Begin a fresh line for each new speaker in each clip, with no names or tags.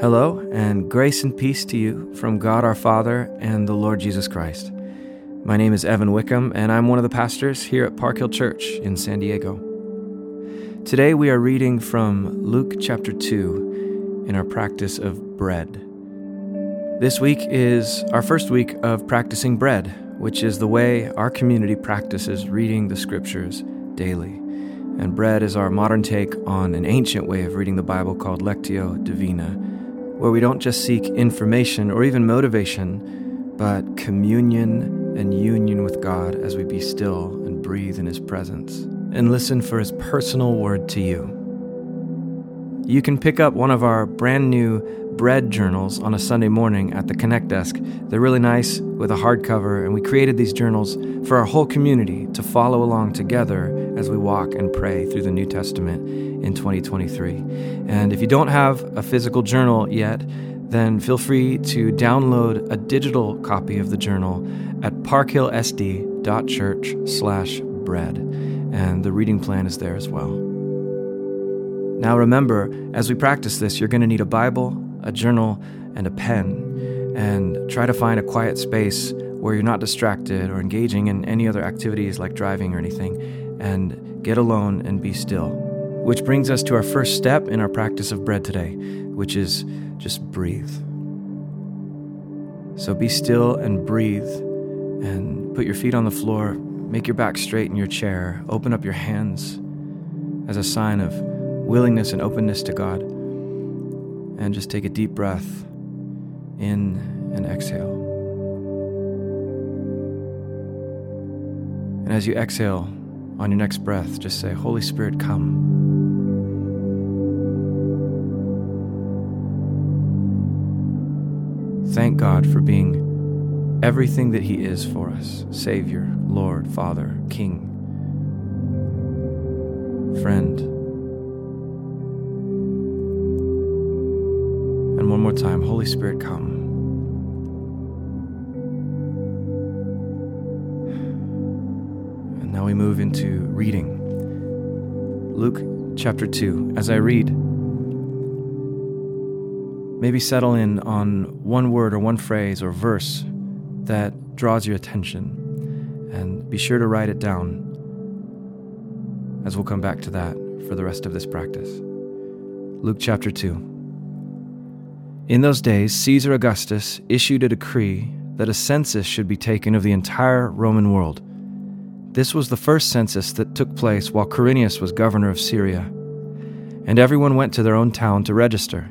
Hello, and grace and peace to you from God our Father and the Lord Jesus Christ. My name is Evan Wickham, and I'm one of the pastors here at Park Hill Church in San Diego. Today we are reading from Luke chapter 2 in our practice of bread. This week is our first week of practicing bread, which is the way our community practices reading the scriptures daily. And bread is our modern take on an ancient way of reading the Bible called Lectio Divina where we don't just seek information or even motivation, but communion and union with God as we be still and breathe in His presence and listen for His personal word to you. You can pick up one of our brand new bread journals on a Sunday morning at the Connect desk. They're really nice with a hardcover, and we created these journals for our whole community to follow along together as we walk and pray through the New Testament in 2023. And if you don't have a physical journal yet, then feel free to download a digital copy of the journal at parkhillsd.church/bread, and the reading plan is there as well. Now remember, as we practice this, you're going to need a Bible, a journal, and a pen. And try to find a quiet space where you're not distracted or engaging in any other activities like driving or anything. And get alone and be still. Which brings us to our first step in our practice of bread today, which is just breathe. So be still and breathe and put your feet on the floor, make your back straight in your chair, open up your hands as a sign of willingness and openness to God. And just take a deep breath in and exhale. And as you exhale on your next breath, just say, Holy Spirit, come. Thank God for being everything that He is for us Savior, Lord, Father, King, friend. And one more time, Holy Spirit, come. And now we move into reading. Luke chapter 2. As I read, maybe settle in on one word or one phrase or verse that draws your attention. And be sure to write it down, as we'll come back to that for the rest of this practice. Luke chapter 2. In those days, Caesar Augustus issued a decree that a census should be taken of the entire Roman world. This was the first census that took place while Quirinius was governor of Syria. And everyone went to their own town to register.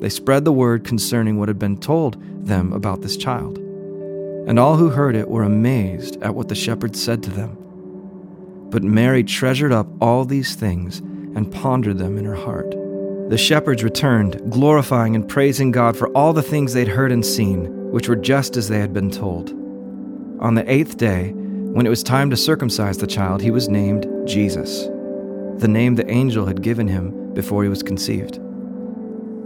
they spread the word concerning what had been told them about this child. And all who heard it were amazed at what the shepherds said to them. But Mary treasured up all these things and pondered them in her heart. The shepherds returned, glorifying and praising God for all the things they'd heard and seen, which were just as they had been told. On the eighth day, when it was time to circumcise the child, he was named Jesus, the name the angel had given him before he was conceived.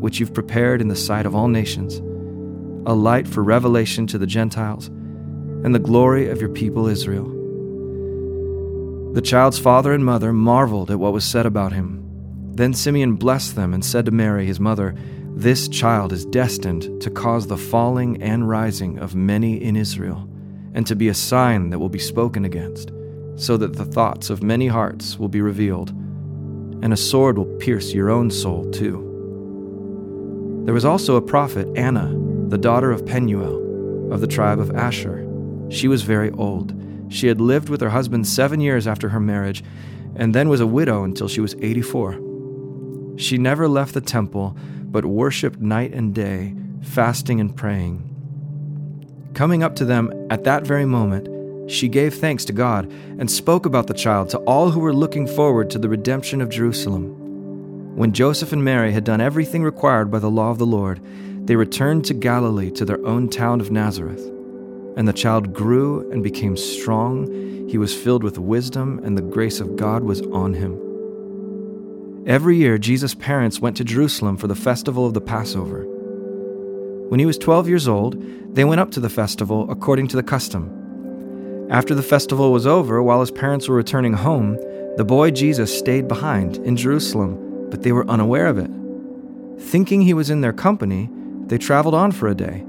which you've prepared in the sight of all nations, a light for revelation to the Gentiles, and the glory of your people Israel. The child's father and mother marveled at what was said about him. Then Simeon blessed them and said to Mary, his mother, This child is destined to cause the falling and rising of many in Israel, and to be a sign that will be spoken against, so that the thoughts of many hearts will be revealed, and a sword will pierce your own soul too there was also a prophet, Anna, the daughter of Penuel, of the tribe of Asher. She was very old. She had lived with her husband seven years after her marriage, and then was a widow until she was 84. She never left the temple, but worshipped night and day, fasting and praying. Coming up to them at that very moment, she gave thanks to God and spoke about the child to all who were looking forward to the redemption of Jerusalem. When Joseph and Mary had done everything required by the law of the Lord, they returned to Galilee to their own town of Nazareth. And the child grew and became strong. He was filled with wisdom, and the grace of God was on him. Every year, Jesus' parents went to Jerusalem for the festival of the Passover. When he was 12 years old, they went up to the festival according to the custom. After the festival was over, while his parents were returning home, the boy Jesus stayed behind in Jerusalem but they were unaware of it. Thinking he was in their company, they traveled on for a day.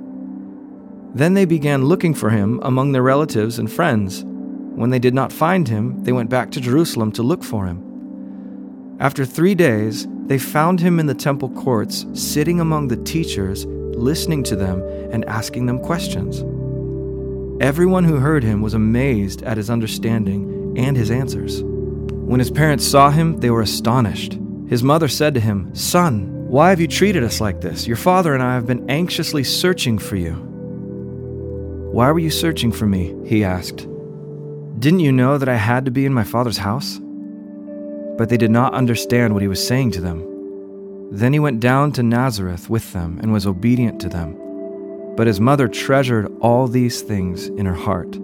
Then they began looking for him among their relatives and friends. When they did not find him, they went back to Jerusalem to look for him. After three days, they found him in the temple courts, sitting among the teachers, listening to them and asking them questions. Everyone who heard him was amazed at his understanding and his answers. When his parents saw him, they were astonished. His mother said to him, Son, why have you treated us like this? Your father and I have been anxiously searching for you. Why were you searching for me? He asked. Didn't you know that I had to be in my father's house? But they did not understand what he was saying to them. Then he went down to Nazareth with them and was obedient to them. But his mother treasured all these things in her heart.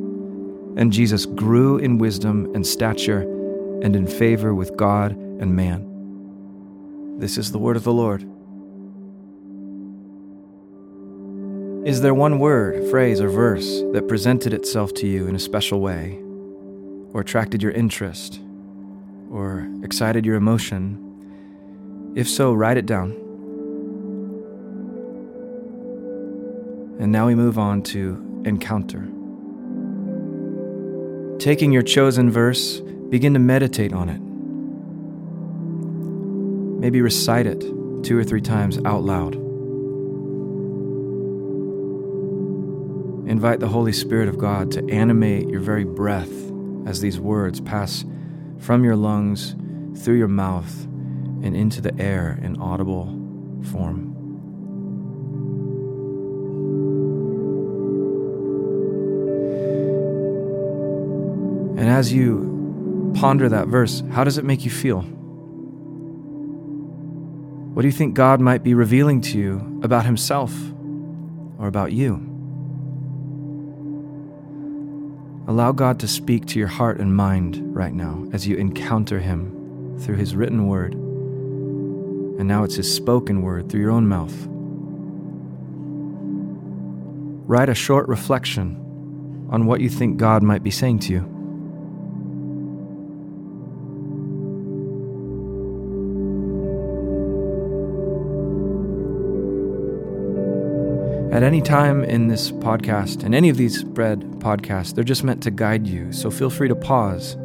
And Jesus grew in wisdom and stature and in favor with God and man. This is the word of the Lord. Is there one word, phrase, or verse that presented itself to you in a special way, or attracted your interest, or excited your emotion? If so, write it down. And now we move on to encounter. Taking your chosen verse, begin to meditate on it Maybe recite it two or three times out loud. Invite the Holy Spirit of God to animate your very breath as these words pass from your lungs through your mouth and into the air in audible form. And as you ponder that verse, how does it make you feel? What do you think God might be revealing to you about Himself or about you? Allow God to speak to your heart and mind right now as you encounter Him through His written word. And now it's His spoken word through your own mouth. Write a short reflection on what you think God might be saying to you. At any time in this podcast, and any of these bread podcasts, they're just meant to guide you. So feel free to pause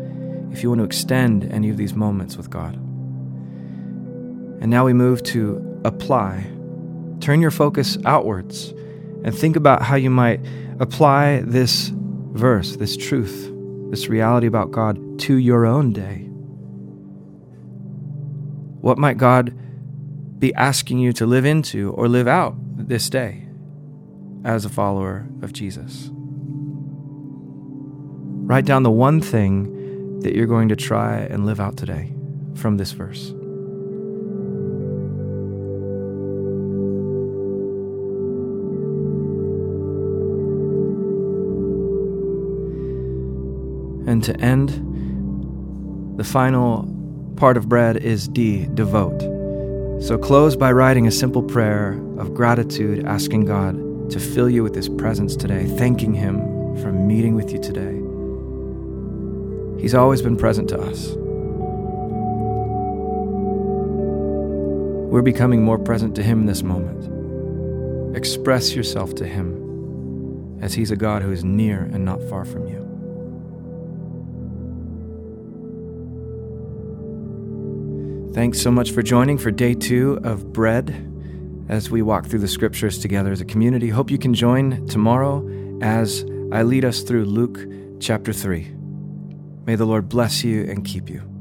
if you want to extend any of these moments with God. And now we move to apply. Turn your focus outwards and think about how you might apply this verse, this truth, this reality about God to your own day. What might God be asking you to live into or live out this day as a follower of Jesus? Write down the one thing that you're going to try and live out today from this verse. And to end, the final part of bread is D, devote. So close by writing a simple prayer of gratitude, asking God to fill you with His presence today, thanking Him for meeting with you today. He's always been present to us. We're becoming more present to Him this moment. Express yourself to Him as He's a God who is near and not far from you. Thanks so much for joining for day two of Bread as we walk through the scriptures together as a community. Hope you can join tomorrow as I lead us through Luke chapter 3. May the Lord bless you and keep you.